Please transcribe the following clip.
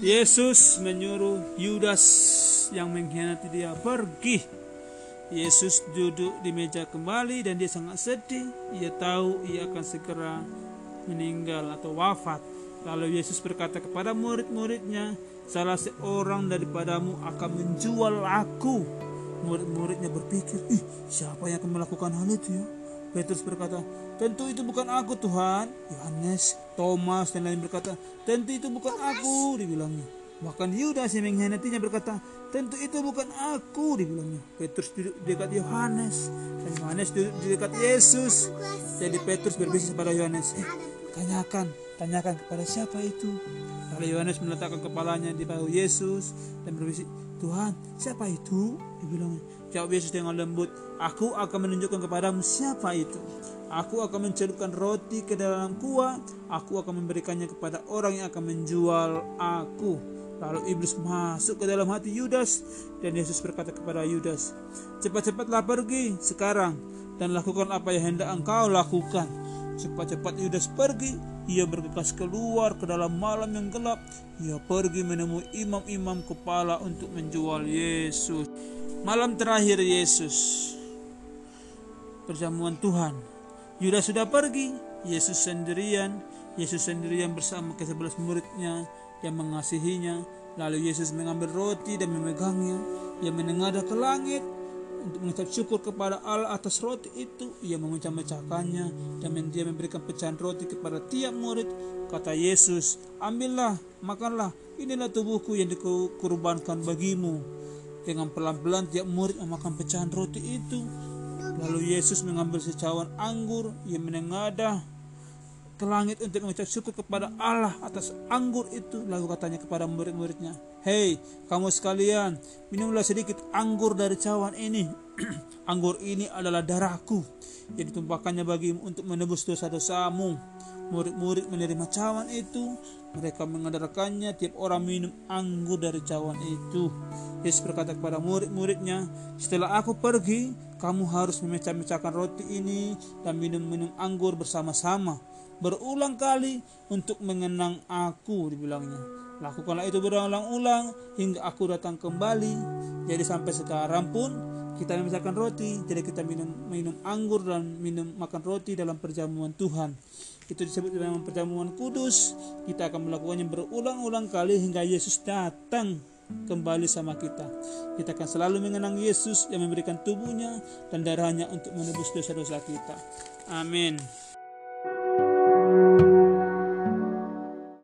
Yesus menyuruh Yudas yang mengkhianati dia pergi. Yesus duduk di meja kembali dan dia sangat sedih. Ia tahu ia akan segera meninggal atau wafat. Lalu Yesus berkata kepada murid-muridnya, salah seorang daripadamu akan menjual aku. Murid-muridnya berpikir, ih siapa yang akan melakukan hal itu ya? Petrus berkata, tentu itu bukan aku Tuhan. Yohanes, Thomas dan lain berkata, tentu itu bukan aku, dibilangnya. Bahkan Yudas yang mengkhianatinya berkata, tentu itu bukan aku, dibilangnya. Petrus duduk di dekat Yohanes dan Yohanes duduk di dekat Yesus. Jadi Petrus berbisik kepada Yohanes, eh, tanyakan, tanyakan kepada siapa itu. Lalu Yohanes meletakkan kepalanya di bahu Yesus dan berbisik, Tuhan, siapa itu? Dibilangnya. Jawab Yesus dengan lembut, Aku akan menunjukkan kepadamu siapa itu. Aku akan mencelupkan roti ke dalam kuah. Aku akan memberikannya kepada orang yang akan menjual aku. Lalu iblis masuk ke dalam hati Yudas dan Yesus berkata kepada Yudas, "Cepat-cepatlah pergi sekarang dan lakukan apa yang hendak engkau lakukan." Cepat-cepat Yudas pergi, ia bergegas keluar ke dalam malam yang gelap. Ia pergi menemui imam-imam kepala untuk menjual Yesus. Malam terakhir Yesus perjamuan Tuhan. Yudas sudah pergi, Yesus sendirian, Yesus sendirian bersama ke sebelas muridnya yang mengasihinya. Lalu Yesus mengambil roti dan memegangnya. Ia menengadah ke langit untuk mengucap syukur kepada Allah atas roti itu. Ia memecah-mecahkannya dan dia memberikan pecahan roti kepada tiap murid. Kata Yesus, ambillah, makanlah, inilah tubuhku yang dikurbankan bagimu. Dengan pelan-pelan tiap murid memakan pecahan roti itu Lalu Yesus mengambil secawan anggur yang menengadah ke langit untuk mengucap syukur kepada Allah atas anggur itu. Lalu katanya kepada murid-muridnya, Hei kamu sekalian, minumlah sedikit anggur dari cawan ini. anggur ini adalah darahku yang ditumpahkannya bagimu untuk menebus dosa-dosamu. Murid-murid menerima cawan itu, mereka mengadakannya tiap orang minum anggur dari cawan itu. Yesus berkata kepada murid-muridnya, setelah aku pergi, kamu harus memecah-mecahkan roti ini dan minum-minum anggur bersama-sama. Berulang kali untuk mengenang aku, dibilangnya. Lakukanlah itu berulang-ulang hingga aku datang kembali. Jadi sampai sekarang pun kita memisahkan roti, jadi kita minum minum anggur dan minum makan roti dalam perjamuan Tuhan. Itu disebut dalam perjamuan kudus. Kita akan melakukannya berulang-ulang kali hingga Yesus datang kembali sama kita. Kita akan selalu mengenang Yesus yang memberikan tubuhnya dan darahnya untuk menebus dosa-dosa kita. Amin.